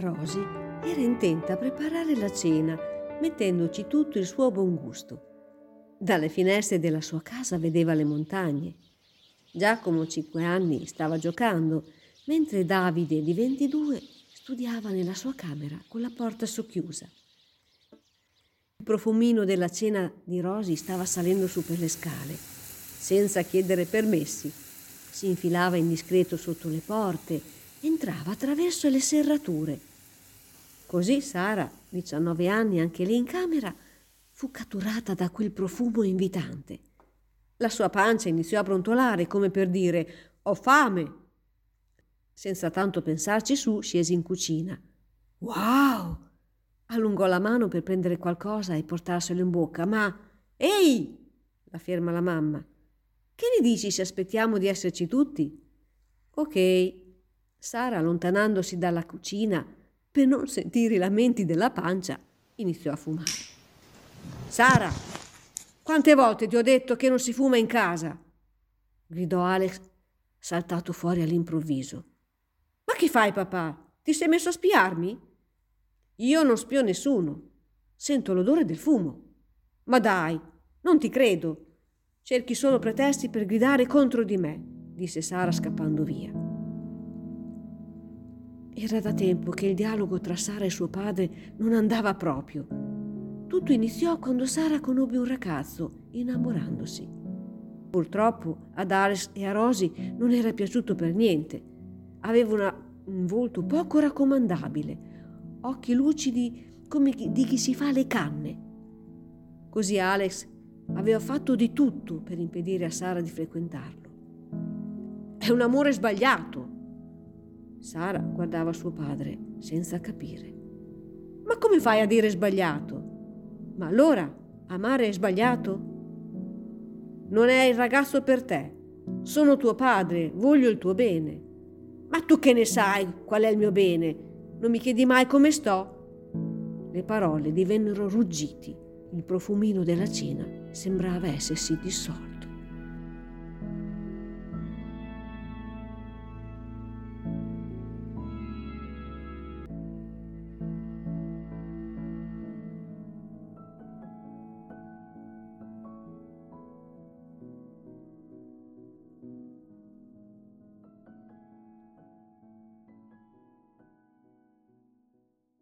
Rosy era intenta a preparare la cena, mettendoci tutto il suo buon gusto. Dalle finestre della sua casa vedeva le montagne. Giacomo, cinque anni, stava giocando, mentre Davide, di 22, studiava nella sua camera con la porta socchiusa. Il profumino della cena di Rosy stava salendo su per le scale, senza chiedere permessi. Si infilava indiscreto sotto le porte, entrava attraverso le serrature. Così Sara, 19 anni anche lì in camera, fu catturata da quel profumo invitante. La sua pancia iniziò a brontolare come per dire ho fame. Senza tanto pensarci su, scese in cucina. Wow! Allungò la mano per prendere qualcosa e portarselo in bocca, ma Ehi! la ferma la mamma. Che ne dici se aspettiamo di esserci tutti? Ok. Sara, allontanandosi dalla cucina per non sentire i lamenti della pancia, iniziò a fumare. Sara, quante volte ti ho detto che non si fuma in casa? gridò Alex, saltato fuori all'improvviso. Ma che fai, papà? Ti sei messo a spiarmi? Io non spio nessuno. Sento l'odore del fumo. Ma dai, non ti credo. Cerchi solo pretesti per gridare contro di me, disse Sara scappando via. Era da tempo che il dialogo tra Sara e suo padre non andava proprio. Tutto iniziò quando Sara conobbe un ragazzo, innamorandosi. Purtroppo ad Alice e a Rosy non era piaciuto per niente. Aveva una, un volto poco raccomandabile, occhi lucidi come di chi si fa le canne. Così Alex aveva fatto di tutto per impedire a Sara di frequentarlo. È un amore sbagliato. Sara guardava suo padre senza capire. Ma come fai a dire sbagliato? Ma allora amare è sbagliato? Non è il ragazzo per te. Sono tuo padre, voglio il tuo bene. Ma tu che ne sai qual è il mio bene? Non mi chiedi mai come sto? Le parole divennero ruggiti. Il profumino della cena sembrava essersi dissolto.